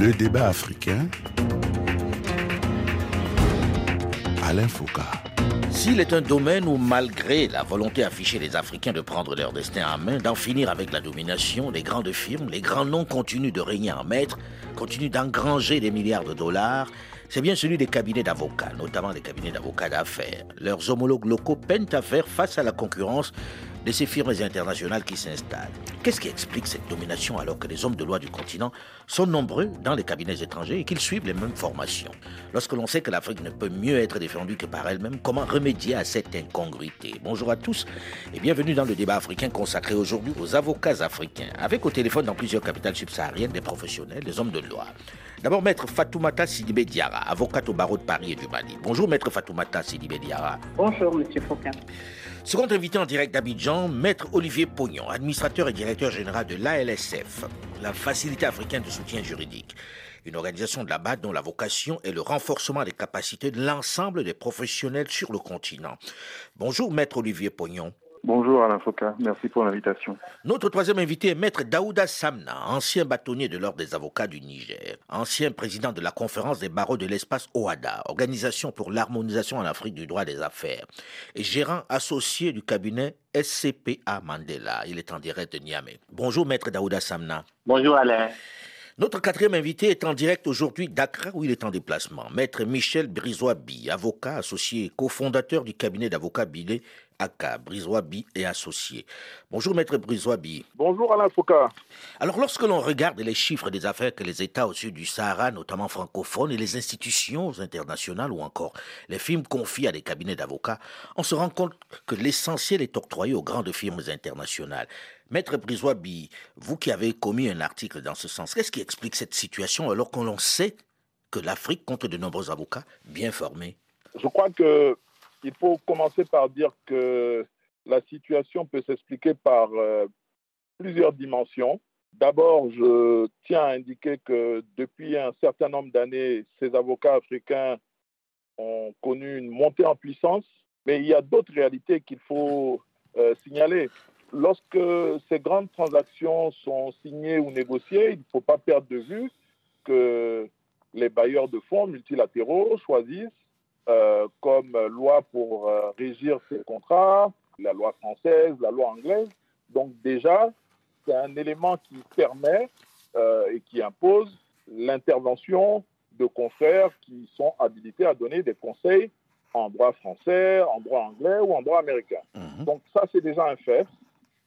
Le débat africain. Alain Foucault. S'il est un domaine où, malgré la volonté affichée des Africains de prendre leur destin en main, d'en finir avec la domination, les grandes firmes, les grands noms continuent de régner en maître, continuent d'engranger des milliards de dollars, c'est bien celui des cabinets d'avocats, notamment les cabinets d'avocats d'affaires. Leurs homologues locaux peinent à faire face à la concurrence de ces firmes internationales qui s'installent. Qu'est-ce qui explique cette domination alors que les hommes de loi du continent sont nombreux dans les cabinets étrangers et qu'ils suivent les mêmes formations? Lorsque l'on sait que l'Afrique ne peut mieux être défendue que par elle-même, comment remédier à cette incongruité? Bonjour à tous et bienvenue dans le débat africain consacré aujourd'hui aux avocats africains, avec au téléphone dans plusieurs capitales subsahariennes des professionnels, des hommes de loi. D'abord, maître Fatoumata Sidibé Diara, avocate au barreau de Paris et du Mali. Bonjour, maître Fatoumata Sidibé Diara. Bonjour, monsieur Foucault. Second invité en direct d'Abidjan, maître Olivier Pognon, administrateur et directeur général de l'ALSF, la Facilité africaine de soutien juridique. Une organisation de la BAD dont la vocation est le renforcement des capacités de l'ensemble des professionnels sur le continent. Bonjour, maître Olivier Pognon. Bonjour Alain Foucault, merci pour l'invitation. Notre troisième invité est Maître Daouda Samna, ancien bâtonnier de l'Ordre des avocats du Niger, ancien président de la conférence des barreaux de l'espace OADA, Organisation pour l'harmonisation en Afrique du droit des affaires, et gérant associé du cabinet SCPA Mandela. Il est en direct de Niamey. Bonjour Maître Daouda Samna. Bonjour Alain. Notre quatrième invité est en direct aujourd'hui d'Accra où il est en déplacement. Maître Michel Brizois-Bi, avocat associé et cofondateur du cabinet d'avocats Bilé Aka, Brizois-Bi et associé. Bonjour Maître Brizois-Bi. Bonjour Alain Foucault. Alors lorsque l'on regarde les chiffres des affaires que les États au sud du Sahara, notamment francophones, et les institutions internationales ou encore les firmes confient à des cabinets d'avocats, on se rend compte que l'essentiel est octroyé aux grandes firmes internationales. Maître Brizois-Bi, vous qui avez commis un article dans ce sens, qu'est-ce qui explique cette situation alors qu'on sait que l'Afrique compte de nombreux avocats bien formés? Je crois que il faut commencer par dire que la situation peut s'expliquer par euh, plusieurs dimensions. D'abord, je tiens à indiquer que depuis un certain nombre d'années, ces avocats africains ont connu une montée en puissance, mais il y a d'autres réalités qu'il faut euh, signaler lorsque ces grandes transactions sont signées ou négociées, il ne faut pas perdre de vue que les bailleurs de fonds multilatéraux choisissent euh, comme loi pour euh, régir ces contrats, la loi française, la loi anglaise. Donc déjà, c'est un élément qui permet euh, et qui impose l'intervention de confrères qui sont habilités à donner des conseils en droit français, en droit anglais ou en droit américain. Mhm. Donc ça, c'est déjà un fait.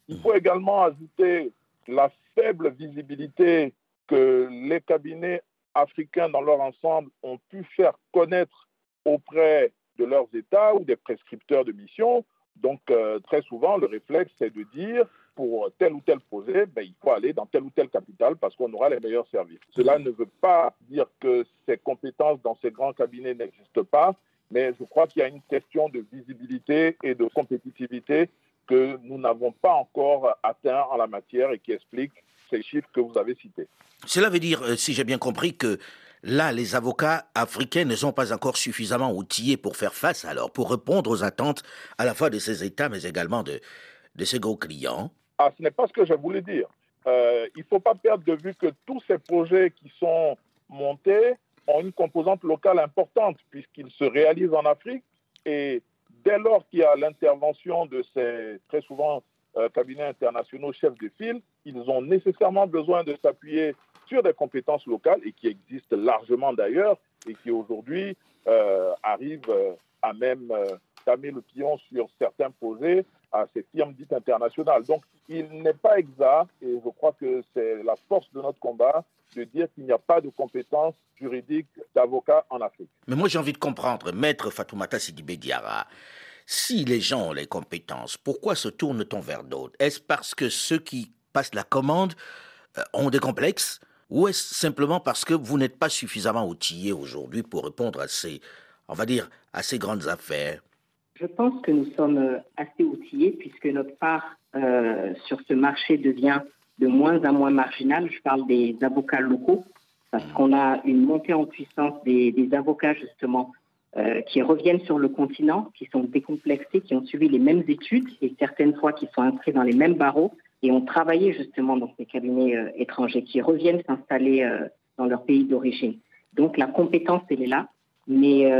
Il faut également ajouter la faible visibilité que les cabinets africains dans leur ensemble ont pu faire connaître auprès de leurs États ou des prescripteurs de mission. Donc, euh, très souvent, le réflexe, c'est de dire, pour tel ou tel projet, ben, il faut aller dans telle ou telle capitale parce qu'on aura les meilleurs services. Cela ne veut pas dire que ces compétences dans ces grands cabinets n'existent pas, mais je crois qu'il y a une question de visibilité et de compétitivité que nous n'avons pas encore atteint en la matière et qui explique ces chiffres que vous avez cités. Cela veut dire, euh, si j'ai bien compris, que là, les avocats africains ne sont pas encore suffisamment outillés pour faire face, alors, pour répondre aux attentes à la fois de ces États, mais également de, de ces gros clients. Ah, ce n'est pas ce que je voulais dire. Euh, il ne faut pas perdre de vue que tous ces projets qui sont montés ont une composante locale importante, puisqu'ils se réalisent en Afrique et dès lors qu'il y a l'intervention de ces très souvent euh, cabinets internationaux chefs de file, ils ont nécessairement besoin de s'appuyer sur des compétences locales et qui existent largement d'ailleurs et qui aujourd'hui euh, arrivent euh, à même tamer le pion sur certains projets à ces firmes dites internationales. Donc, il n'est pas exact, et je crois que c'est la force de notre combat, de dire qu'il n'y a pas de compétences juridiques d'avocat en Afrique. Mais moi, j'ai envie de comprendre, maître Fatoumata Sidibé Diara, si les gens ont les compétences, pourquoi se tourne-t-on vers d'autres? Est-ce parce que ceux qui passent la commande euh, ont des complexes ou est-ce simplement parce que vous n'êtes pas suffisamment outillé aujourd'hui pour répondre à ces, on va dire, à ces grandes affaires? Je pense que nous sommes euh, assez outillés puisque notre part euh, sur ce marché devient de moins en moins marginale. Je parle des avocats locaux parce mmh. qu'on a une montée en puissance des avocats justement euh, qui reviennent sur le continent, qui sont décomplexés, qui ont suivi les mêmes études et certaines fois qui sont inscrits dans les mêmes barreaux et ont travaillé justement dans ces cabinets euh, étrangers, qui reviennent s'installer dans leur pays d'origine. Donc la compétence, elle est là, mais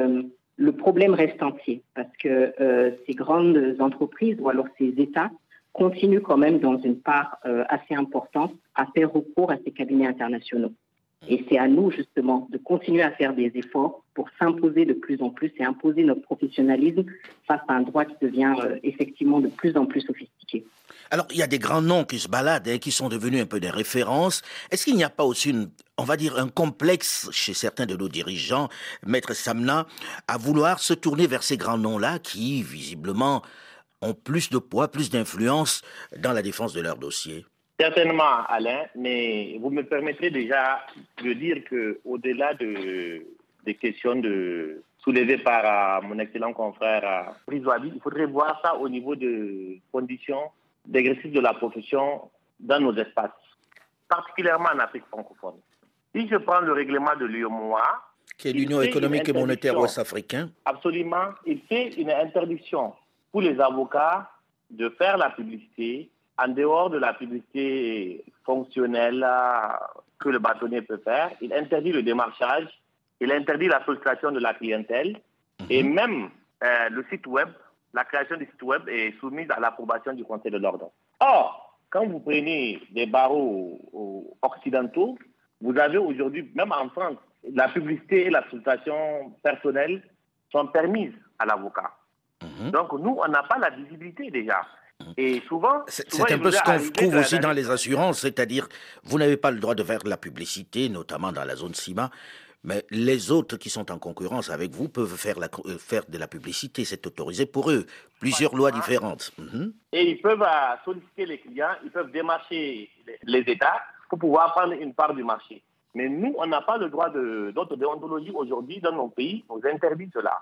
le problème reste entier parce que ces grandes entreprises ou alors ces États continuent quand même dans une part assez importante à faire recours à ces cabinets internationaux. Et c'est à nous, justement, de continuer à faire des efforts pour s'imposer de plus en plus et imposer notre professionnalisme face à un droit qui devient euh, effectivement de plus en plus sophistiqué. Alors, il y a des grands noms qui se baladent et qui sont devenus un peu des références. Est-ce qu'il n'y a pas aussi, on va dire, un complexe chez certains de nos dirigeants, Maître Samna, à vouloir se tourner vers ces grands noms-là qui, visiblement, ont plus de poids, plus d'influence dans la défense de leur dossier Certainement, Alain, mais vous me permettrez déjà de dire qu'au-delà de, des questions de, soulevées par euh, mon excellent confrère euh, il faudrait voir ça au niveau de conditions d'exercice de la profession dans nos espaces, particulièrement en Afrique francophone. Si je prends le règlement de l'UMOA, qui est l'Union économique et monétaire ouest-africaine, absolument, il fait une interdiction pour les avocats de faire la publicité en dehors de la publicité fonctionnelle que le bâtonnier peut faire, il interdit le démarchage, il interdit la sollicitation de la clientèle et mhm. même euh, le site web, la création du site web est soumise à l'approbation du Conseil de l'ordre. Or, quand vous prenez des barreaux occidentaux, vous avez aujourd'hui, même en France, la publicité et la sollicitation personnelle sont permises à l'avocat. Mhm. Donc, nous, on n'a pas la visibilité déjà. Et souvent. C'est un peu ce qu'on trouve aussi dans les assurances, c'est-à-dire, vous n'avez pas le droit de faire de la publicité, notamment dans la zone CIMA, mais les autres qui sont en concurrence avec vous peuvent faire, la, euh, faire de la publicité, c'est autorisé pour eux. Plusieurs lois différentes. Mhm. Et ils peuvent euh, solliciter les clients, ils peuvent démarcher les, États pour pouvoir prendre une part du marché. Mais nous, on n'a pas le droit de. Notre déontologie aujourd'hui dans nos pays nous interdit cela.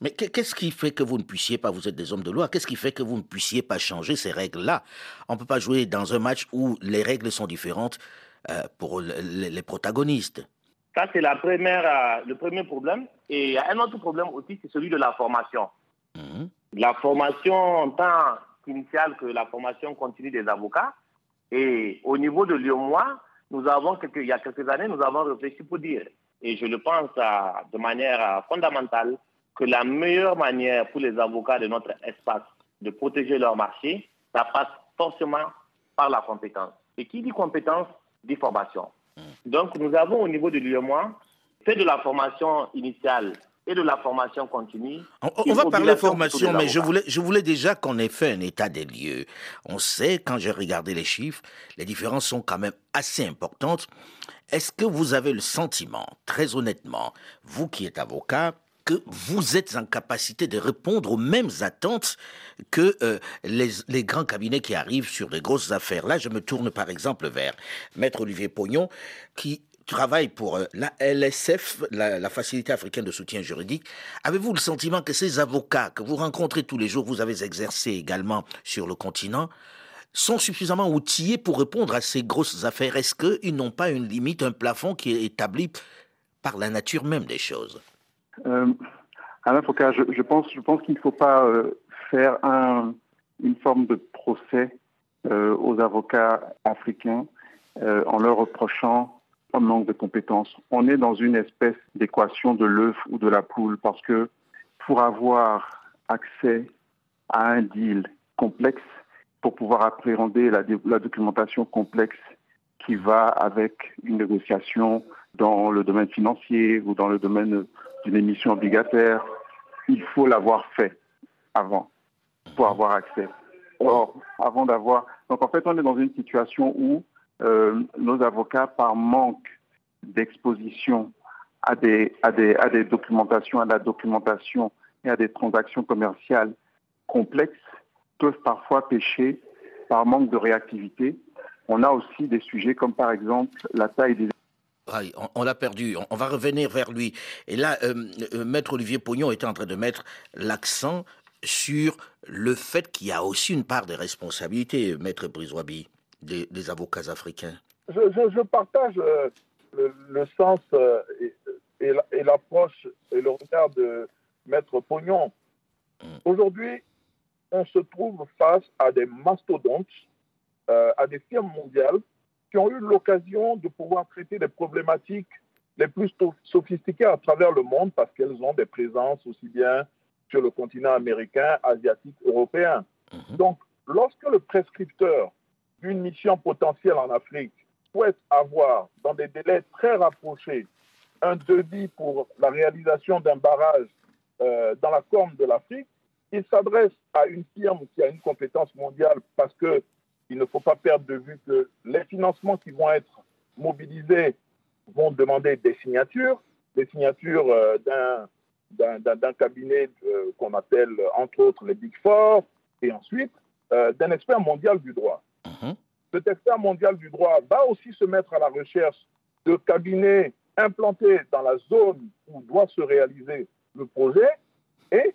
Mais qu'est-ce qui fait que vous ne puissiez pas, vous êtes des hommes de loi, qu'est-ce qui fait que vous ne puissiez pas changer ces règles-là? On ne peut pas jouer dans un match où les règles sont différentes euh, pour les, protagonistes. Ça, c'est la première, euh, le premier problème. Et un autre problème aussi, c'est celui de la formation. Mhm. La formation tant initiale que la formation continue des avocats. Et au niveau de Lyon-Moi, nous avons, il y a quelques années, nous avons réfléchi pour dire, et je le pense euh, de manière fondamentale, que la meilleure manière pour les avocats de notre espace de protéger leur marché, ça passe forcément par la compétence. Et qui dit compétence, dit formation. Hmm. Donc, nous avons au niveau de l'UEMOA fait de la formation initiale et de la formation continue. On, va parler formation, mais je voulais, je voulais déjà qu'on ait fait un état des lieux. On sait, quand j'ai regardé les chiffres, les différences sont quand même assez importantes. Est-ce que vous avez le sentiment, très honnêtement, vous qui êtes avocat, que vous êtes en capacité de répondre aux mêmes attentes que euh, les, grands cabinets qui arrivent sur des grosses affaires. Là, je me tourne par exemple vers Maître Olivier Pognon, qui travaille pour euh, la LSF, la, Facilité africaine de soutien juridique. Avez-vous le sentiment que ces avocats que vous rencontrez tous les jours, vous avez exercé également sur le continent, sont suffisamment outillés pour répondre à ces grosses affaires? Est-ce qu'ils n'ont pas une limite, un plafond qui est établi par la nature même des choses? Alain Foucault, je, pense, qu'il ne faut pas euh, faire un, une forme de procès euh, aux avocats africains euh, en leur reprochant un manque de compétences. On est dans une espèce d'équation de l'œuf ou de la poule parce que pour avoir accès à un deal complexe, pour pouvoir appréhender la documentation complexe qui va avec une négociation dans le domaine financier ou dans le domaine d'une émission obligataire, il faut l'avoir fait avant pour avoir accès. Or, avant d'avoir. Donc, en fait, on est dans une situation où euh, nos avocats, par manque d'exposition à des, à, des, à des documentations, à la documentation et à des transactions commerciales complexes, peuvent parfois pécher par manque de réactivité. On a aussi des sujets comme par exemple la taille des on, l'a perdu. On, va revenir vers lui. Et là, euh, euh, Maître Olivier Pognon était en train de mettre l'accent sur le fait qu'il y a aussi une part de responsabilité, Maître Briswabi, des, avocats africains. Je, partage euh, le, sens et, l'approche et le regard de Maître Pognon. Hmm. Aujourd'hui, on se trouve face à des mastodontes, à des firmes mondiales qui ont eu l'occasion de pouvoir traiter des problématiques les plus sophistiquées à travers le monde parce qu'elles ont des présences aussi bien sur le continent américain, asiatique, européen. Mhm. Donc, lorsque le prescripteur d'une mission potentielle en Afrique souhaite avoir, dans des délais très rapprochés, un devis pour la réalisation d'un barrage euh, dans la corne de l'Afrique, il s'adresse à une firme qui a une compétence mondiale parce qu'il ne faut pas perdre de vue que les financements qui vont être mobilisés vont demander des signatures, des signatures euh, d'un cabinet euh, qu'on appelle entre autres les Big Four, et ensuite d'un expert mondial du droit. Mhm. Cet expert mondial du droit va aussi se mettre à la recherche de cabinets implantés dans la zone où doit se réaliser le projet et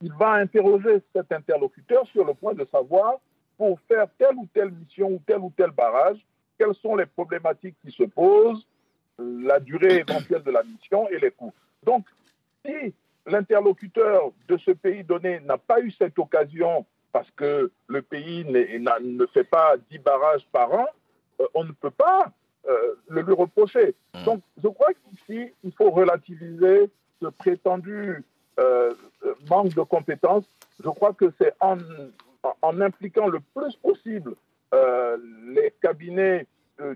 il va interroger cet interlocuteur sur le point de savoir pour faire telle ou telle mission ou tel ou tel barrage, quelles sont les problématiques qui se posent, la durée éventuelle de la mission et les coûts. Donc, si l'interlocuteur de ce pays donné n'a pas eu cette occasion parce que le pays ne fait pas 10 barrages par an, euh, on ne peut pas euh, le lui reprocher. Mmh. Donc, je crois qu'ici, il faut relativiser ce prétendu euh, manque de compétences. Je crois que c'est en, en, impliquant le plus possible les cabinets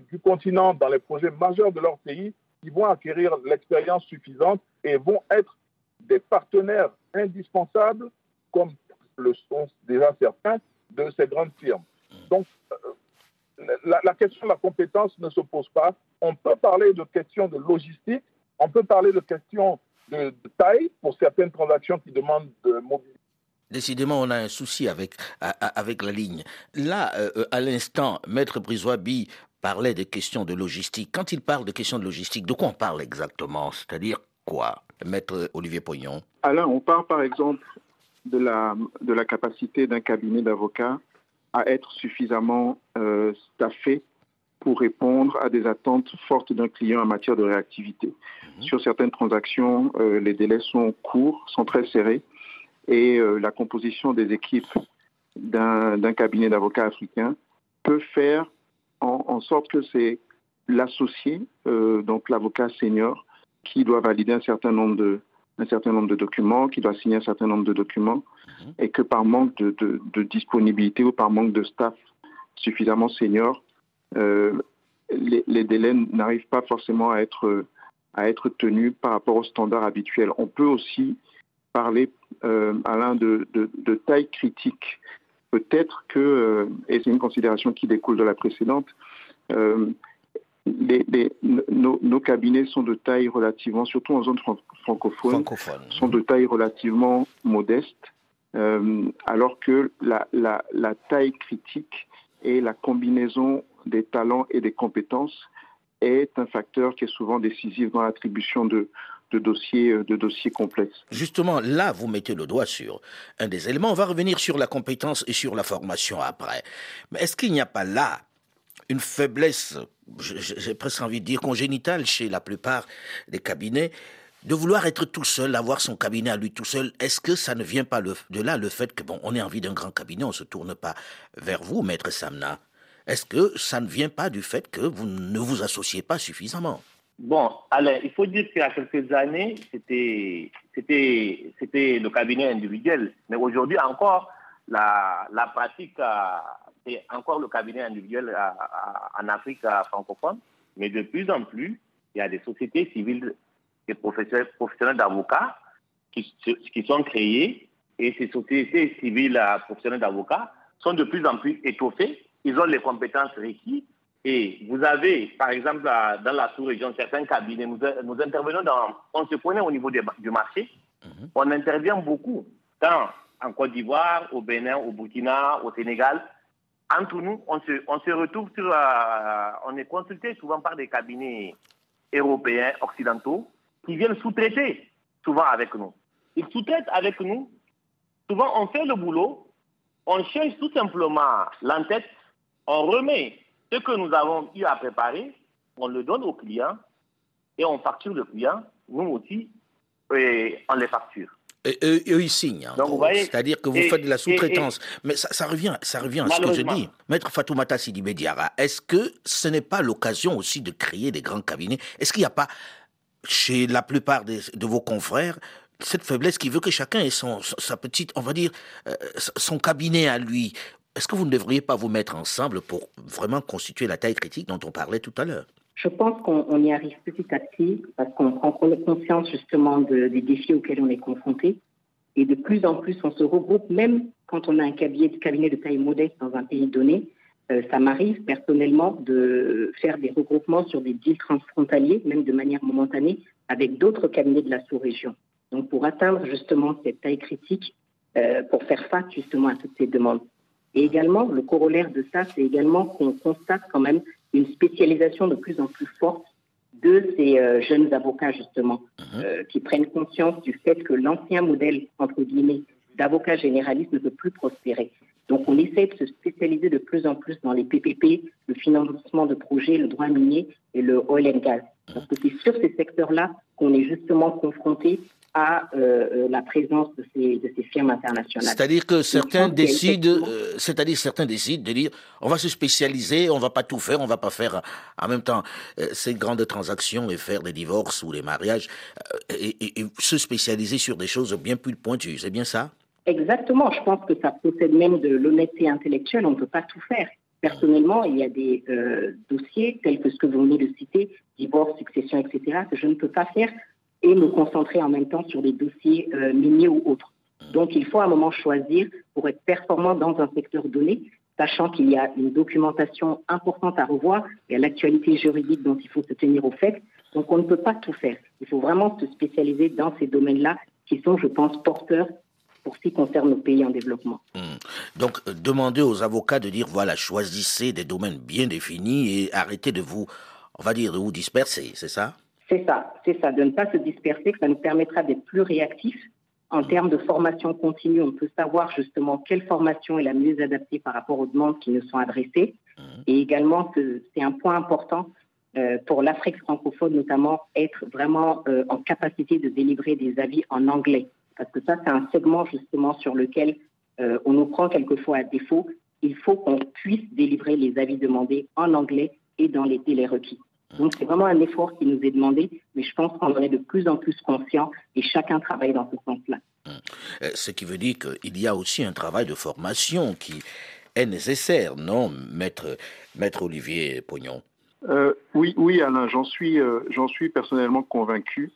du continent dans les projets majeurs de leur pays qui vont acquérir l'expérience suffisante et vont être des partenaires indispensables, comme le sont déjà certains de ces grandes firmes. Donc, la, question de la compétence ne se pose pas. On peut parler de questions de logistique, on peut parler de questions de, taille pour certaines transactions qui demandent de mobilité. Décidément, on a un souci avec, avec la ligne. Là, euh, à l'instant, Maître Brisois-Bi parlait de questions de logistique. Quand il parle de questions de logistique, de quoi on parle exactement? C'est-à-dire quoi, Maître Olivier Pognon Alors, on parle par exemple de la, de la capacité d'un cabinet d'avocats à être suffisamment euh, staffé pour répondre à des attentes fortes d'un client en matière de réactivité. Mhm. Sur certaines transactions, euh, les délais sont courts, sont très serrés, et euh, la composition des équipes d'un cabinet d'avocats africains peut faire en, sorte que c'est l'associé, donc l'avocat senior, qui doit valider un certain nombre de, un certain nombre de documents, qui doit signer un certain nombre de documents, mhm. et que par manque de, disponibilité ou par manque de staff suffisamment senior, euh, les, délais n'arrivent pas forcément à être, à être tenus par rapport aux standards habituels. On peut aussi parler, euh, Alain, de, de, taille critique. Peut-être que, euh, et c'est une considération qui découle de la précédente, euh, nos, cabinets sont de taille relativement, surtout en zone francophone, sont de taille relativement modeste, euh, alors que la, taille critique et la combinaison des talents et des compétences est un facteur qui est souvent décisif dans l'attribution de, dossiers, de dossiers complexes. Justement, là, vous mettez le doigt sur un des éléments. On va revenir sur la compétence et sur la formation après. Mais est-ce qu'il n'y a pas là une faiblesse, j'ai presque envie de dire congénitale chez la plupart des cabinets, de vouloir être tout seul, avoir son cabinet à lui tout seul, est-ce que ça ne vient pas de là le fait que bon, on ait envie d'un grand cabinet, on ne se tourne pas vers vous, maître Samna? Est-ce que ça ne vient pas du fait que vous ne vous associez pas suffisamment? Bon, alors, il faut dire qu'il y a quelques années, c'était, le cabinet individuel. Mais aujourd'hui encore, la, la pratique c'est encore le cabinet individuel en Afrique francophone, mais de plus en plus, il y a des sociétés civiles et professionnels d'avocats qui, qui, sont créées et ces sociétés civiles professionnelles d'avocats sont de plus en plus étoffées. Ils ont les compétences requises et vous avez, par exemple, dans la sous-région, certains cabinets, nous, nous, intervenons dans, on se connaît au niveau du marché, mhm. on intervient beaucoup, tant en Côte d'Ivoire, au Bénin, au Burkina, au Sénégal, entre nous, on se, on se retrouve sur. Euh, on est consulté souvent par des cabinets européens, occidentaux, qui viennent sous-traiter souvent avec nous. Ils sous-traitent avec nous. Souvent, on fait le boulot, on change tout simplement l'entête, on remet ce que nous avons eu à préparer, on le donne au client et on facture le client, nous aussi, et on les facture. Et eux, ils signent. C'est-à-dire que vous faites de la sous-traitance. Mais ça, revient, ça revient à ce que je dis. Maître Fatoumata Sidi Diara, est-ce que ce n'est pas l'occasion aussi de créer des grands cabinets? Est-ce qu'il n'y a pas, chez la plupart de vos confrères, cette faiblesse qui veut que chacun ait son, sa petite, on va dire, euh, son cabinet à lui? Est-ce que vous ne devriez pas vous mettre ensemble pour vraiment constituer la taille critique dont on parlait tout à l'heure? Je pense qu'on y arrive petit à petit parce qu'on prend conscience justement des défis auxquels on est confronté. Et de plus en plus, on se regroupe, même quand on a un cabinet, de taille modeste dans un pays donné. Euh, ça m'arrive personnellement de faire des regroupements sur des deals transfrontaliers, même de manière momentanée, avec d'autres cabinets de la sous-région. Donc pour atteindre justement cette taille critique, euh, pour faire face justement à toutes ces demandes. Et également, le corollaire de ça, c'est également qu'on constate quand même une spécialisation de plus en plus forte de ces euh, jeunes avocats, justement, mhm. euh, qui prennent conscience du fait que l'ancien modèle, entre guillemets, d'avocat généraliste ne peut plus prospérer. Donc, on essaie de se spécialiser de plus en plus dans les PPP, le financement de projets, le droit minier et le oil and gas. Parce que c'est sur ces secteurs-là qu'on est justement confronté à euh, euh, la présence de ces, de ces firmes internationales. C'est-à-dire que certains décident, euh, c'est-à-dire certains décident de dire, on va se spécialiser, on va pas tout faire, on va pas faire en même temps ces grandes transactions et faire des divorces ou des mariages et, se spécialiser sur des choses bien plus pointues. C'est bien ça? Exactement. Je pense que ça possède même de l'honnêteté intellectuelle. On ne peut pas tout faire. Personnellement, il y a des dossiers tels que ce que vous venez de citer, divorce, succession, etc., que je ne peux pas faire et me concentrer en même temps sur des dossiers euh, miniers ou autres. Donc, il faut à un moment choisir pour être performant dans un secteur donné, sachant qu'il y a une documentation importante à revoir et l'actualité juridique dont il faut se tenir au fait. Donc, on ne peut pas tout faire. Il faut vraiment se spécialiser dans ces domaines-là qui sont, je pense, porteurs pour ce qui concerne nos pays en développement. Hmm. Donc, euh, demandez aux avocats de dire, voilà, choisissez des domaines bien définis et arrêtez de vous, on va dire, de vous disperser, c'est ça? C'est ça, c'est ça, de ne pas se disperser, que ça nous permettra d'être plus réactifs en termes de formation continue. On peut savoir justement quelle formation est la mieux adaptée par rapport aux demandes qui nous sont adressées. Mmh. Et également que c'est un point important euh, pour l'Afrique francophone, notamment être vraiment euh, en capacité de délivrer des avis en anglais. Parce que ça, c'est un segment justement sur lequel euh, on nous prend quelquefois à défaut. Il faut qu'on puisse délivrer les avis demandés en anglais et dans les délais requis. Donc c'est vraiment un effort qui nous est demandé, mais je pense qu'on en est de plus en plus conscient et chacun travaille dans ce sens-là. Euh, ce qui veut dire qu'il y a aussi un travail de formation qui est nécessaire, non, maître, maître Olivier Pognon euh, Oui, oui, Alain, j'en suis, euh, j'en suis personnellement convaincu,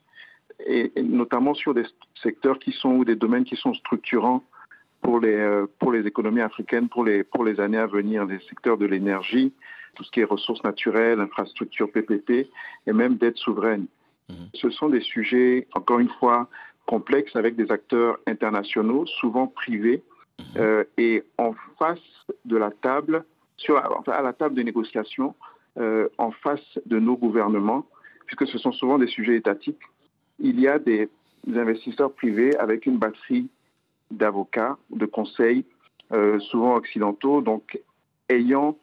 et, notamment sur des secteurs qui sont ou des domaines qui sont structurants pour les, pour les économies africaines pour les, pour les années à venir, les secteurs de l'énergie, tout ce qui est ressources naturelles, infrastructures PPP et même dette souveraine. Mhm. Ce sont des sujets, encore une fois, complexes avec des acteurs internationaux, souvent privés, mhm. euh, et en face de la table, sur, à la table de négociation, euh, en face de nos gouvernements, puisque ce sont souvent des sujets étatiques, il y a des investisseurs privés avec une batterie d'avocats, de conseils, euh, souvent occidentaux, donc ayant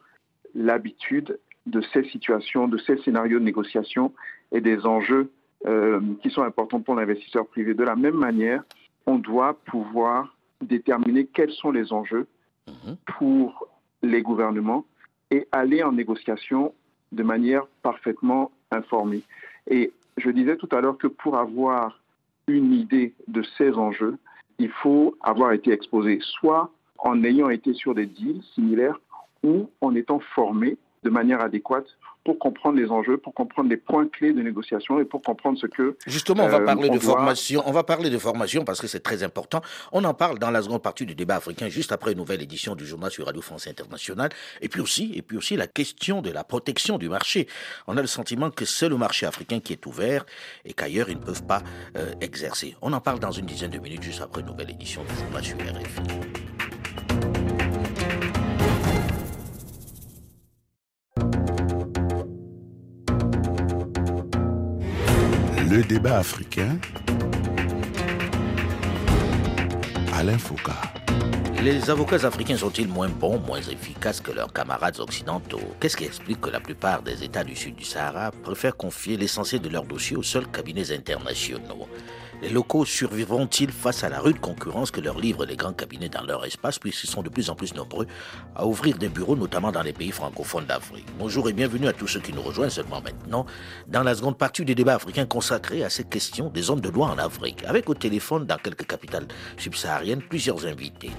l'habitude de ces situations, de ces scénarios de négociation et des enjeux euh, qui sont importants pour l'investisseur privé. De la même manière, on doit pouvoir déterminer quels sont les enjeux mhm. pour les gouvernements et aller en négociation de manière parfaitement informée. Et je disais tout à l'heure que pour avoir une idée de ces enjeux, il faut avoir été exposé, soit en ayant été sur des deals similaires, ou en étant formé de manière adéquate pour comprendre les enjeux, pour comprendre les points clés de négociation et pour comprendre ce que justement on va euh, parler de formation. On va parler de formation parce que c'est très important. On en parle dans la seconde partie du débat africain juste après une nouvelle édition du journal sur Radio France Internationale. Et puis aussi, et puis aussi la question de la protection du marché. On a le sentiment que c'est le marché africain qui est ouvert et qu'ailleurs ils ne peuvent pas euh, exercer. On en parle dans une dizaine de minutes juste après une nouvelle édition du journal sur RFI. Le débat africain. Alain Foucault. Les avocats africains sont-ils moins bons, moins efficaces que leurs camarades occidentaux? Qu'est-ce qui explique que la plupart des États du sud du Sahara préfèrent confier l'essentiel de leurs dossiers aux seuls cabinets internationaux? Les locaux survivront-ils face à la rude concurrence que leur livrent les grands cabinets dans leur espace, puisqu'ils sont de plus en plus nombreux à ouvrir des bureaux, notamment dans les pays francophones d'Afrique Bonjour et bienvenue à tous ceux qui nous rejoignent seulement maintenant dans la seconde partie des débats africains consacrés à cette question des hommes de loi en Afrique, avec au téléphone dans quelques capitales subsahariennes plusieurs invités.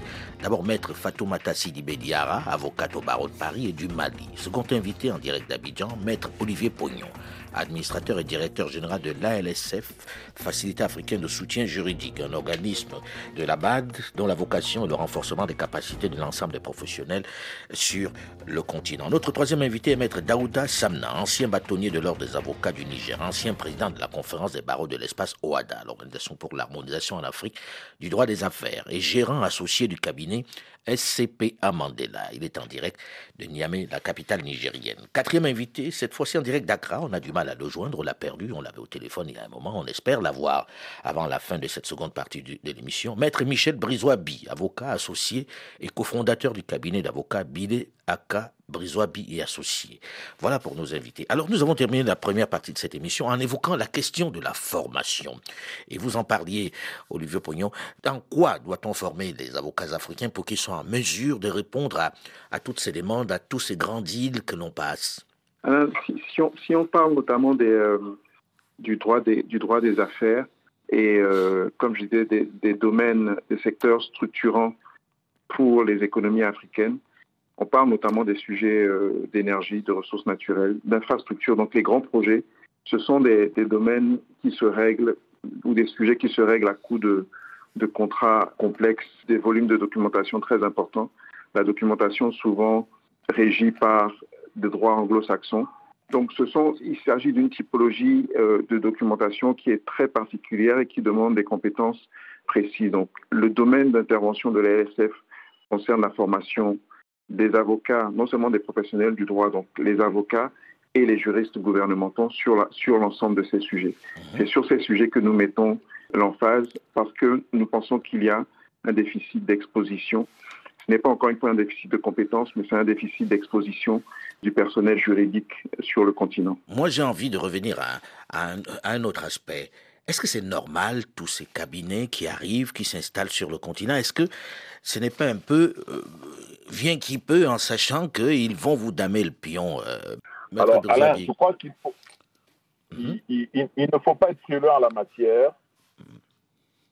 D'abord Maître Fatoumata Sidi Bediara, avocate au barreau de Paris et du Mali. Second invité en direct d'Abidjan, Maître Olivier Pognon administrateur et directeur général de l'ALSF, Facilité africaine de soutien juridique, un organisme de la BAD dont la vocation est le renforcement des capacités de l'ensemble des professionnels sur le continent. Notre troisième invité est Maître Daouda Samna, ancien bâtonnier de l'Ordre des avocats du Niger, ancien président de la conférence des barreaux de l'espace OADA, l'Organisation pour l'harmonisation en Afrique du droit des affaires, et gérant associé du cabinet SCPA Mandela. Il est en direct de Niamey, la capitale nigérienne. Quatrième invité, cette fois-ci en direct d'Accra. On a du mal à le joindre, on l'a perdu, on l'avait au téléphone il y a un moment. On espère l'avoir avant la fin de cette seconde partie de l'émission. Maître Michel Brisois-Bi, avocat associé et cofondateur du cabinet d'avocats Bilé Aka Brisois-Bi et associés. Voilà pour nos invités. Alors nous avons terminé la première partie de cette émission en évoquant la question de la formation. Et vous en parliez, Olivier Pognon, dans quoi doit-on former les avocats africains pour qu'ils soient en mesure de répondre à, toutes ces demandes, à tous ces grands deals que l'on passe? Euh, si, on, parle notamment euh, du, droit des, des affaires et, euh, comme je disais, des, des domaines, des secteurs structurants pour les économies africaines, on parle notamment des sujets euh, d'énergie, de ressources naturelles, d'infrastructures. Donc les grands projets, ce sont des, domaines qui se règlent ou des sujets qui se règlent à coup de, contrats complexes, des volumes de documentation très importants. La documentation souvent régie par des droits anglo-saxons. Donc ce sont, il s'agit d'une typologie euh, de documentation qui est très particulière et qui demande des compétences précises. Donc le domaine d'intervention de l'ASF concerne la formation des avocats, non seulement des professionnels du droit, donc les avocats et les juristes gouvernementaux sur, sur l'ensemble de ces sujets. Mhm. C'est sur ces sujets que nous mettons l'emphase parce que nous pensons qu'il y a un déficit d'exposition. Ce n'est pas encore une fois un déficit de compétences, mais c'est un déficit d'exposition du personnel juridique sur le continent. Moi, j'ai envie de revenir à, un, autre aspect. Est-ce que c'est normal, tous ces cabinets qui arrivent, qui s'installent sur le continent? Est-ce que ce n'est pas un peu euh, vient qui peut en sachant qu'ils vont vous damer le pion euh, Alors, Alain, je crois qu'il faut... Mhm. il, ne faut pas être frileux en la matière.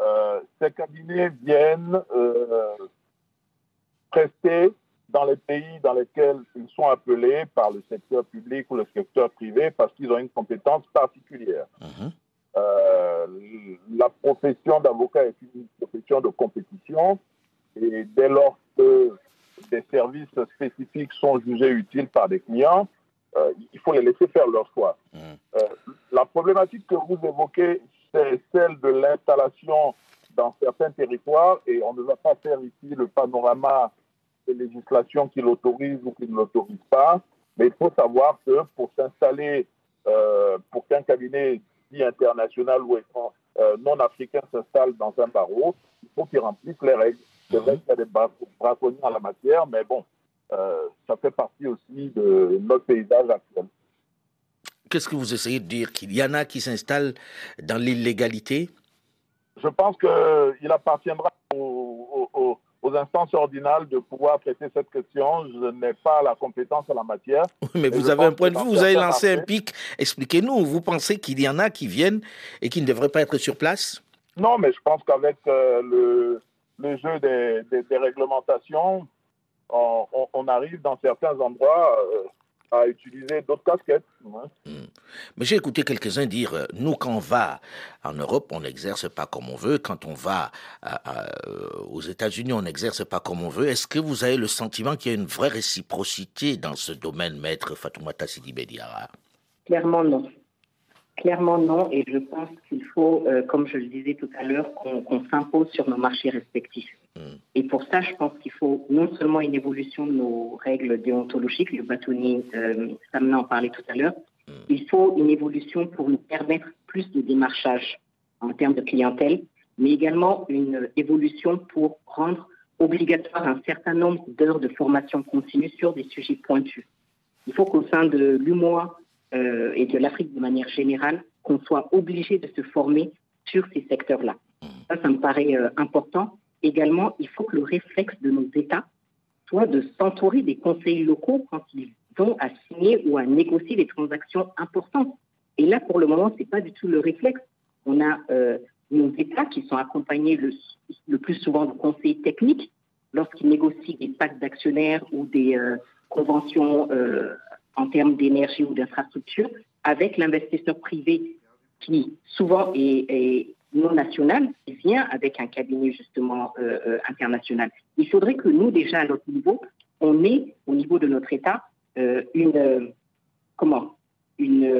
Euh, ces cabinets viennent euh, prester dans les pays dans lesquels ils sont appelés par le secteur public ou le secteur privé parce qu'ils ont une compétence particulière. Mhm. la profession d'avocat est une profession de compétition et dès lors que des services spécifiques sont jugés utiles par des clients, euh, il faut les laisser faire leur choix. Mmh. Euh, la problématique que vous évoquez, c'est celle de l'installation dans certains territoires et on ne va pas faire ici le panorama des législations qui l'autorisent ou qui ne l'autorisent pas, mais il faut savoir que pour s'installer, euh, pour qu'un cabinet international ou non africain s'installe dans un barreau, il faut qu'il remplisse les règles. C'est vrai qu'il y a des braconniers en la matière, mais bon, euh, ça fait partie aussi de notre paysage actuel. Qu'est-ce que vous essayez de dire Qu'il y en a qui s'installent dans l'illégalité? Je pense qu'il appartiendra aux, instances ordinales de pouvoir traiter cette question. Je n'ai pas la compétence en la matière. mais vous avez un point de vue, vous avez lancé un pic. Expliquez-nous, vous pensez qu'il y en a qui viennent et qui ne devraient pas être sur place? Non, mais je pense qu'avec euh, le le jeu des, réglementations, on, arrive dans certains endroits euh, à utiliser d'autres casquettes. Hmm. Mais j'ai écouté quelques-uns dire, euh, nous quand on va en Europe, on n'exerce pas comme on veut, quand on va aux États-Unis, on n'exerce pas comme on veut. Est-ce que vous avez le sentiment qu'il y a une vraie réciprocité dans ce domaine, maître Fatoumata Sidi Bediara Clairement non. Clairement non, et je pense qu'il faut, euh, comme je le disais tout à l'heure, qu'on s'impose sur nos marchés respectifs. Et pour ça, je pense qu'il faut non seulement une évolution de nos règles déontologiques, le bâtonnier euh, Samna en parlait tout à l'heure, hmm. il faut une évolution pour nous permettre plus de démarchage en termes de clientèle, mais également une évolution pour rendre obligatoire un certain nombre d'heures de formation continue sur des sujets pointus. Il faut qu'au sein de l'UMOA, euh, et de l'Afrique de manière générale, qu'on soit obligé de se former sur ces secteurs-là. Ça, ça me paraît euh, important. Également, il faut que le réflexe de nos États soit de s'entourer des conseils locaux quand ils ont à signer ou à négocier des transactions importantes. Et là, pour le moment, ce n'est pas du tout le réflexe. On a euh, nos États qui sont accompagnés le, plus souvent de conseils techniques lorsqu'ils négocient des pactes d'actionnaires ou des euh, conventions euh, en termes d'énergie ou d'infrastructure avec l'investisseur privé qui souvent est, non national, qui vient avec un cabinet justement euh, euh, international. Il faudrait que nous, déjà à notre niveau, on ait au niveau de notre État euh, une comment une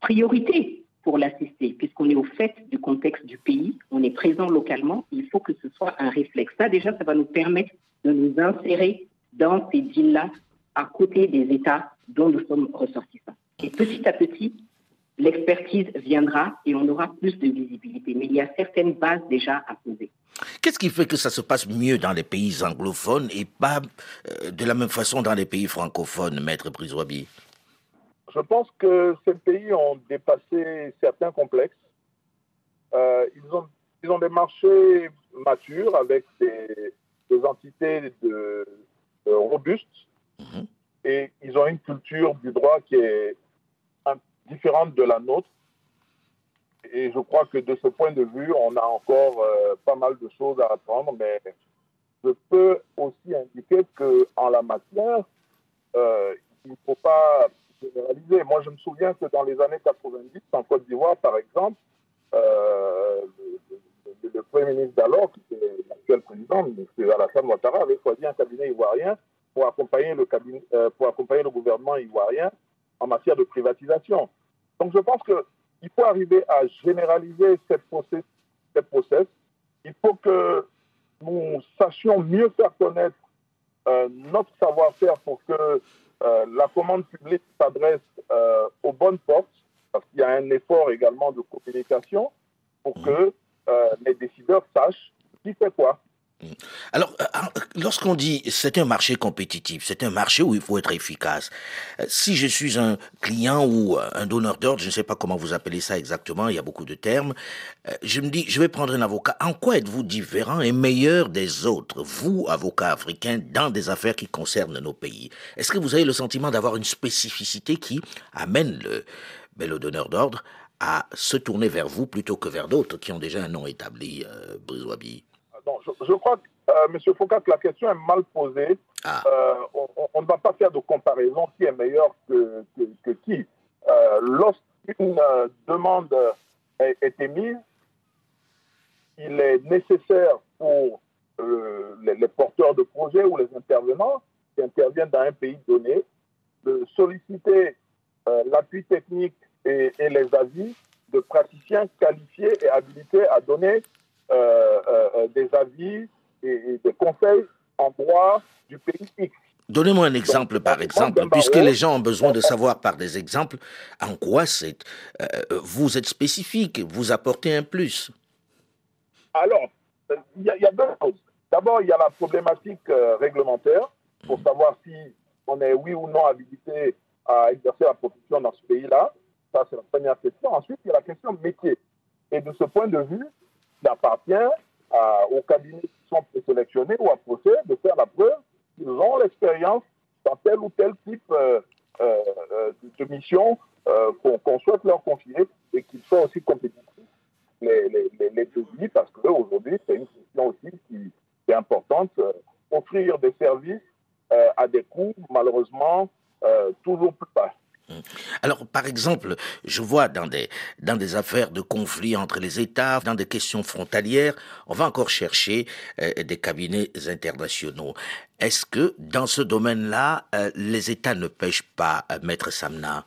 priorité pour l'assister, puisqu'on est au fait du contexte du pays, on est présent localement, il faut que ce soit un réflexe. Ça, déjà, ça va nous permettre de nous insérer dans ces deals-là à côté des États dont nous sommes ressortissants. Et petit à petit, l'expertise viendra et on aura plus de visibilité. Mais il y a certaines bases déjà à poser. Qu'est-ce qui fait que ça se passe mieux dans les pays anglophones et pas euh, de la même façon dans les pays francophones, Maître Briswabi? Je pense que ces pays ont dépassé certains complexes. Euh, ils, ont, ils ont des marchés matures avec des, des entités de, de robustes -hmm. et ils ont une culture du droit qui est différente de la nôtre. Et je crois que de ce point de vue, on a encore euh, pas mal de choses à apprendre, mais je peux aussi indiquer qu'en la matière, euh, il ne faut pas généraliser. Moi, je me souviens que dans les années 90, en Côte d'Ivoire, par exemple, euh, le, Premier ministre d'alors, qui était l'actuel président, M. Alassane Ouattara, avait choisi un cabinet ivoirien pour accompagner le, cabinet, pour accompagner le gouvernement ivoirien en matière de privatisation. Donc je pense qu'il faut arriver à généraliser cette process, cette process. Il faut que nous sachions mieux faire connaître euh, notre savoir-faire pour que euh, la commande publique s'adresse euh, aux bonnes portes, parce qu'il y a un effort également de communication pour que les décideurs sachent qui fait quoi. Alors, lorsqu'on dit c'est un marché compétitif, c'est un marché où il faut être efficace. Si je suis un client ou un donneur d'ordre, je ne sais pas comment vous appelez ça exactement, il y a beaucoup de termes, je me dis, je vais prendre un avocat. En quoi êtes-vous différent et meilleur des autres, vous, avocat africain, dans des affaires qui concernent nos pays? Est-ce que vous avez le sentiment d'avoir une spécificité qui amène le, ben, le donneur d'ordre à se tourner vers vous plutôt que vers d'autres qui ont déjà un nom établi, euh, Briswabi? Non, je, je, crois que, euh, M. Foucault, la question est mal posée. Ah. Euh, on, on, ne va pas faire de comparaison qui est meilleur que, que, que qui. Euh, Lorsqu'une demande est, est, émise, il est nécessaire pour les, les, porteurs de projets ou les intervenants qui interviennent dans un pays donné de solliciter l'appui technique et, et les avis de praticiens qualifiés et habilités à donner euh, euh, des avis et, et, des conseils du pays X. Donnez-moi un exemple, Donc, par exemple, puisque les gens ont besoin de savoir par des exemples en quoi c'est. Euh, vous êtes spécifique, vous apportez un plus. Alors, il y, y, a deux choses. D'abord, il y a la problématique euh, réglementaire pour mmh. savoir si on est oui ou non habilité à exercer la profession dans ce pays-là. Ça, c'est la première question. Ensuite, il y a la question métier. Et de ce point de vue, il appartient aux cabinets qui sont présélectionnés ou à procès de faire la preuve qu'ils ont l'expérience dans tel ou tel type euh, euh, de mission euh, qu'on qu souhaite leur confier et qu'ils soient aussi compétitifs les, les, les, les pays parce qu'aujourd'hui, c'est une question aussi qui, qui est importante. offrir des services à des coûts, malheureusement, toujours plus bas. Alors, par exemple, je vois dans des, dans des affaires de conflits entre les États, dans des questions frontalières, on va encore chercher euh, des cabinets internationaux. Est-ce que dans ce domaine-là, euh, les États ne pêchent pas, euh, Maître Samna?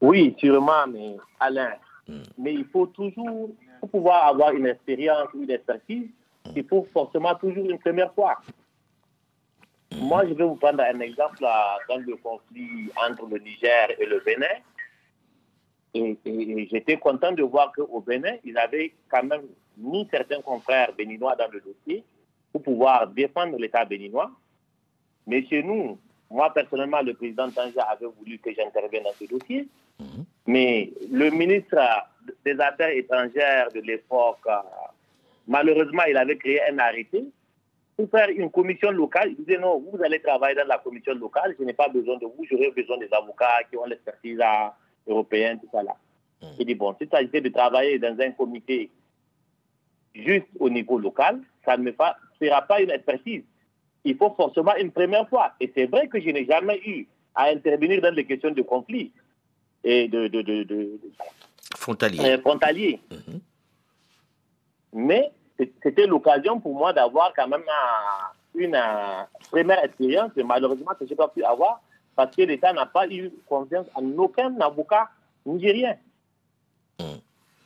Oui, sûrement, mais Alain. Hmm. Mais il faut toujours, pour pouvoir avoir une expérience ou une expertise, hmm. il faut forcément toujours une première fois. Moi, je vais vous prendre un exemple là, dans le conflit entre le Niger et le Bénin. Et, et, et j'étais content de voir qu'au Bénin, ils avaient quand même mis certains confrères béninois dans le dossier pour pouvoir défendre l'État béninois. Mais chez nous, moi personnellement, le président Tanja avait voulu que j'intervienne dans ce dossier. Mmh. Mais le ministre des Affaires étrangères de l'époque, euh, malheureusement, il avait créé un arrêté pour faire une commission locale. Il disait non, vous allez travailler dans la commission locale, je n'ai pas besoin de vous, j'aurai besoin des avocats qui ont l'expertise européenne, tout ça là. Mmh. Il dit bon, si tu de travailler dans un comité juste au niveau local, ça ne sera pas une expertise. Il faut forcément une première fois. Et c'est vrai que je n'ai jamais eu à intervenir dans les questions de conflit et de, de, de, frontalier. Euh, frontalier. Mhm. Mais c'était l'occasion pour moi d'avoir quand même une, première expérience et malheureusement que je n'ai pas pu avoir parce que l'État n'a pas eu confiance en aucun avocat nigérien. Mhm.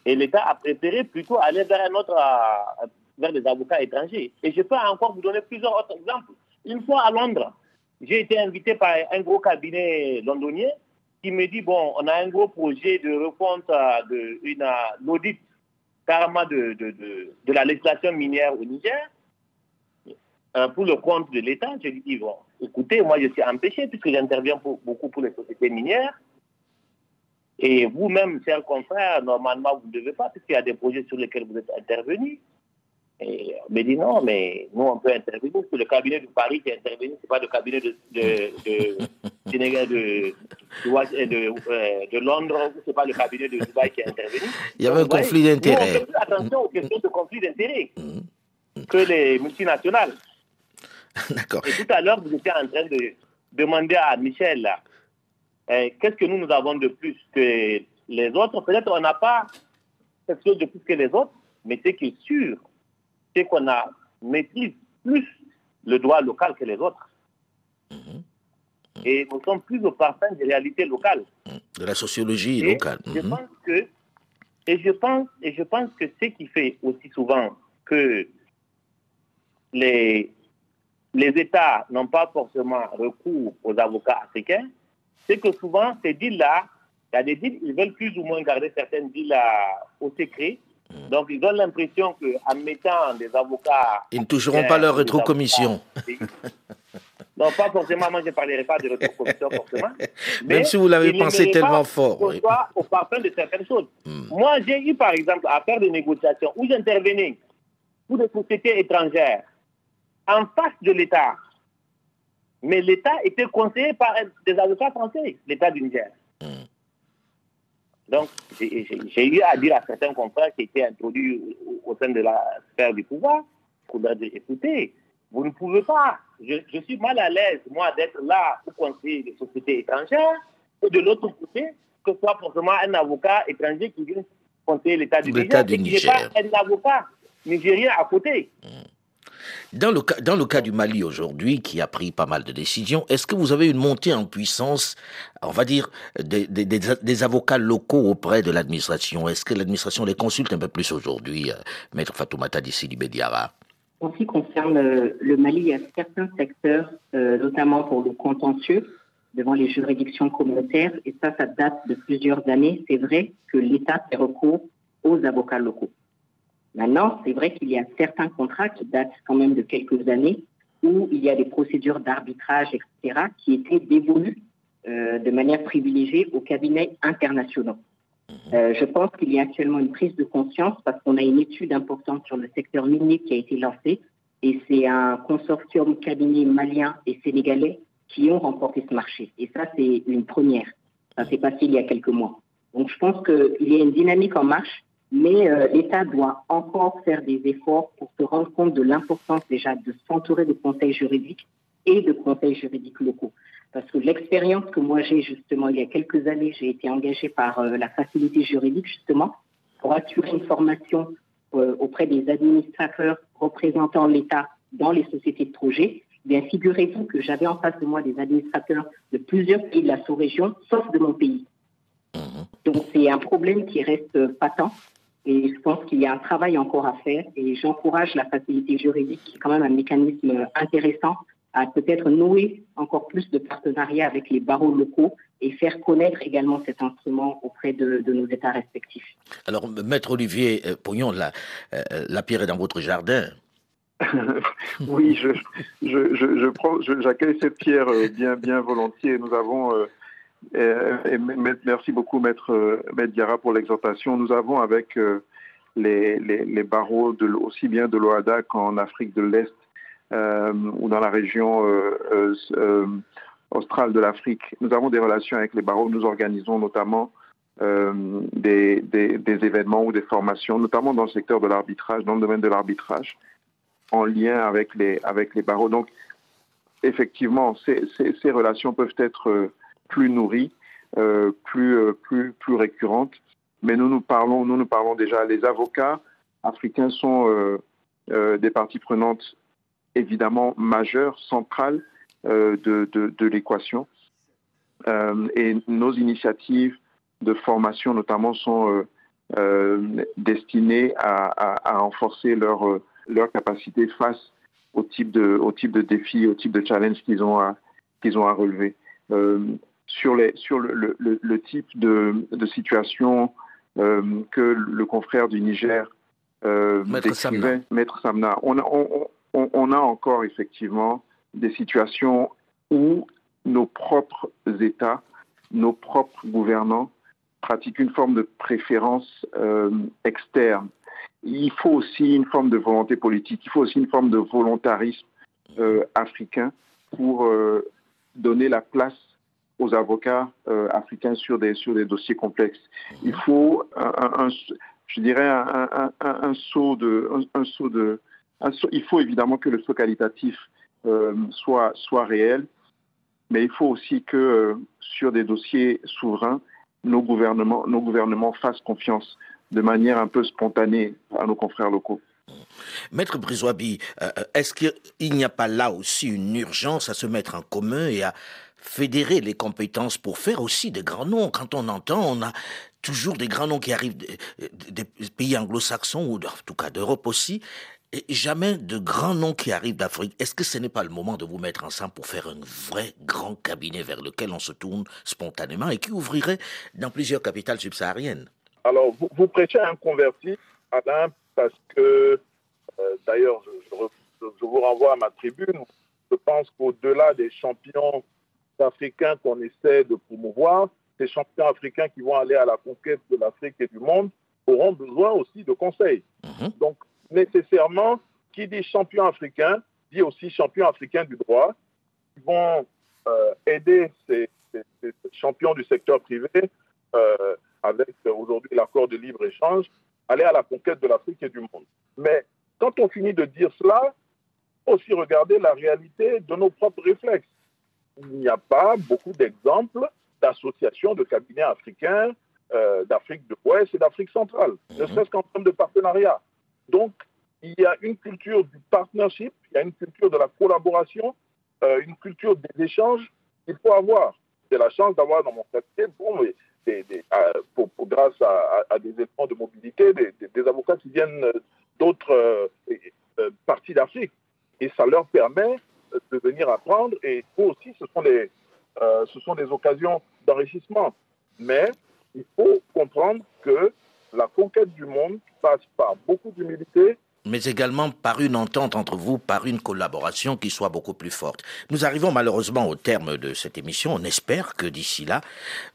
Et l'État a préféré plutôt aller vers un autre, euh, vers des avocats étrangers. Et je peux encore vous donner plusieurs autres exemples. Une fois à Londres, j'ai été invité par un gros cabinet londonien qui me dit, bon, on a un gros projet de refonte euh, de une euh, audit carrément de, de, de, la législation minière au Niger euh, pour le compte de l'État. Je lui dis, bon, écoutez, moi je suis empêché puisque j'interviens beaucoup pour les sociétés minières. Et vous-même, chers confrères, normalement, vous ne devez pas, puisqu'il y a des projets sur lesquels vous êtes intervenus. Et on me dit non, mais nous, on peut intervenir. C'est le cabinet de Paris qui est intervenu, ce n'est pas le cabinet de, de, de, de, euh, de, Londres, ce n'est pas le cabinet de Dubaï qui est intervenu. Il y avait un conflit d'intérêts. Attention aux questions de conflit d'intérêts mmh. que les multinationales. D'accord. Et tout à l'heure, vous étiez en train de demander à Michel euh, qu'est-ce que nous, nous avons de plus que les autres? Peut-être on n'a pas quelque chose de plus que les autres, mais c'est qui est sûr, c'est qu'on a maîtrise plus le droit local que les autres. Mhm. Et nous sommes plus au parfum des réalités locales. De la sociologie locale. Je mhm. pense que, et je pense, et je pense que ce qui fait aussi souvent que les, les États n'ont pas forcément recours aux avocats africains, c'est que souvent, ces deals-là, il y a des deals, ils veulent plus ou moins garder certaines deals au secret. Mm. Donc, ils ont l'impression qu'en mettant des avocats. Ils ne toucheront pas leur rétrocommission. non, pas forcément, moi je ne parlerai pas de rétrocommission forcément. Même si vous l'avez pensé tellement fort. Oui. au parfum de certaines choses. Mm. Moi, j'ai eu par exemple à faire des négociations où j'intervenais pour des sociétés étrangères en face de l'État. Mais l'État était conseillé par des avocats français, l'État du Niger. Donc, j'ai eu à dire à certains confrères qui étaient introduits au, sein de la sphère du pouvoir, leur écoutez, vous ne pouvez pas, je, suis mal à l'aise, moi, d'être là pour conseiller des sociétés étrangères, et de l'autre côté, que ce soit forcément un avocat étranger qui vient conseiller l'État du Niger, et qu'il n'y ait pas un avocat nigérien à côté. Hmm. Dans le, cas, du Mali aujourd'hui, qui a pris pas mal de décisions, est-ce que vous avez une montée en puissance, on va dire, des, avocats locaux auprès de l'administration? Est-ce que l'administration les consulte un peu plus aujourd'hui, euh, Maître Fatoumata d'ici du Bédiara En ce qui concerne euh, le Mali, il y a certains secteurs, euh, notamment pour le contentieux, devant les juridictions communautaires, et ça, ça date de plusieurs années. C'est vrai que l'État fait recours aux avocats locaux. Maintenant, c'est vrai qu'il y a certains contrats qui datent quand même de quelques années où il y a des procédures d'arbitrage, etc., qui étaient dévolues euh, de manière privilégiée aux cabinets internationaux. Euh, je pense qu'il y a actuellement une prise de conscience parce qu'on a une étude importante sur le secteur minier qui a été lancée et c'est un consortium cabinet malien et sénégalais qui ont remporté ce marché. Et ça, c'est une première. Ça s'est passé il y a quelques mois. Donc, je pense qu'il y a une dynamique en marche mais euh, l'État doit encore faire des efforts pour se rendre compte de l'importance déjà de s'entourer de conseils juridiques et de conseils juridiques locaux. Parce que l'expérience que moi j'ai justement il y a quelques années, j'ai été engagée par euh, la facilité juridique justement pour assurer une formation euh, auprès des administrateurs représentant l'État dans les sociétés de projet. Bien, figurez-vous que j'avais en face de moi des administrateurs de plusieurs pays de la sous-région, sauf de mon pays. Mmh. Donc c'est un problème qui reste patent et je pense qu'il y a un travail encore à faire et j'encourage la facilité juridique, qui est quand même un mécanisme intéressant, à peut-être nouer encore plus de partenariats avec les barreaux locaux et faire connaître également cet instrument auprès de, nos États respectifs. Alors, Maître Olivier euh, Pognon, la, euh, la pierre est dans votre jardin. oui, je, je, je, je j'accueille cette pierre euh, bien, bien volontiers. Nous avons Merci beaucoup, Maître, Maître Diarra, pour l'exhortation. Nous avons avec les, les, barreaux aussi bien de l'OADA qu'en Afrique de l'Est ou dans la région australe de l'Afrique, nous avons des relations avec les barreaux. Nous organisons notamment des, événements ou des formations, notamment dans le secteur de l'arbitrage, dans le domaine de l'arbitrage, en lien avec les, barreaux. Donc, effectivement, ces, relations peuvent être euh, plus nourries, euh, plus, euh, plus, plus récurrentes. Mais nous nous parlons, nous nous parlons déjà. Les avocats africains sont des parties prenantes évidemment majeures, centrales de, de, l'équation. et nos initiatives de formation, notamment, sont destinées à, à, renforcer leur, leur capacité face au type de, au type de défis, au type de challenge qu'ils ont à, ont à relever. Euh, sur les, sur le, le, le type de, de situation euh, que le confrère du Niger euh, Maître Samna. Maître Samna, on a, on, on, on a encore effectivement des situations où nos propres États, nos propres gouvernants pratiquent une forme de préférence euh, externe. Il faut aussi une forme de volonté politique, il faut aussi une forme de volontarisme euh, africain pour donner la place aux avocats euh, africains sur des, sur des dossiers complexes. Il faut, un, je dirais, un, saut de... Un, saut de saut, il faut évidemment que le saut qualitatif soit, soit réel, mais il faut aussi que sur des dossiers souverains, nos gouvernements, nos gouvernements fassent confiance de manière un peu spontanée à nos confrères locaux. Maître Briswabi, euh, est-ce qu'il n'y a pas là aussi une urgence à se mettre en commun et à fédérer les compétences pour faire aussi des grands noms Quand on entend, on a toujours des grands noms qui arrivent des, pays anglo-saxons ou en tout cas d'Europe aussi. Et jamais de grands noms qui arrivent d'Afrique. Est-ce que ce n'est pas le moment de vous mettre ensemble pour faire un vrai grand cabinet vers lequel on se tourne spontanément et qui ouvrirait dans plusieurs capitales subsahariennes? Alors, vous, prêchez un converti, Alain, parce que, euh, d'ailleurs, je, je, vous renvoie à ma tribune. Je pense qu'au-delà des champions africains qu'on essaie de promouvoir, ces champions africains qui vont aller à la conquête de l'Afrique et du monde auront besoin aussi de conseils. Mmh. Donc, nécessairement, qui dit champion africain dit aussi champion africain du droit. Ils vont euh, aider ces, ces, ces, champions du secteur privé euh, avec aujourd'hui l'accord de libre-échange, aller à la conquête de l'Afrique et du monde. Mais quand on finit de dire cela, il faut aussi regarder la réalité de nos propres réflexes. Il n'y a pas beaucoup d'exemples d'associations de cabinets africains euh, d'Afrique de l'Ouest et d'Afrique centrale, ne mhm. serait-ce qu'en termes de partenariat. Donc, il y a une culture du partnership, il y a une culture de la collaboration, euh, une culture des échanges qu'il faut avoir. J'ai la chance d'avoir dans mon cabinet bon, des, des, à, pour, pour, grâce à, à, des éléments de mobilité, des, des avocats qui viennent d'autres euh, euh, parties d'Afrique. Et ça leur permet de venir apprendre. Et eux aussi, ce sont des, euh, ce sont des occasions d'enrichissement. Mais il faut comprendre que la conquête du monde passe par beaucoup d'humilité, mais également par une entente entre vous, par une collaboration qui soit beaucoup plus forte. Nous arrivons malheureusement au terme de cette émission. On espère que d'ici là,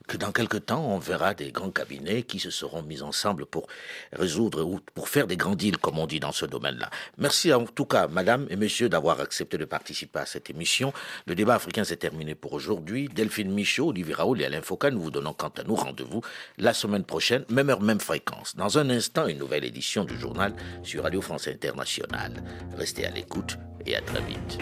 que dans quelque temps, on verra des grands cabinets qui se seront mis ensemble pour résoudre ou pour faire des grands deals, comme on dit dans ce domaine-là. Merci en tout cas, madame et monsieur, d'avoir accepté de participer à cette émission. Le débat africain s'est terminé pour aujourd'hui. Delphine Michaud, Olivier Raoul et Alain Foucault, nous vous donnons quant à nous rendez-vous la semaine prochaine, même heure, même fréquence. Dans un instant, une nouvelle édition du journal sur Radio France Internationale. Restez à l'écoute et à très vite.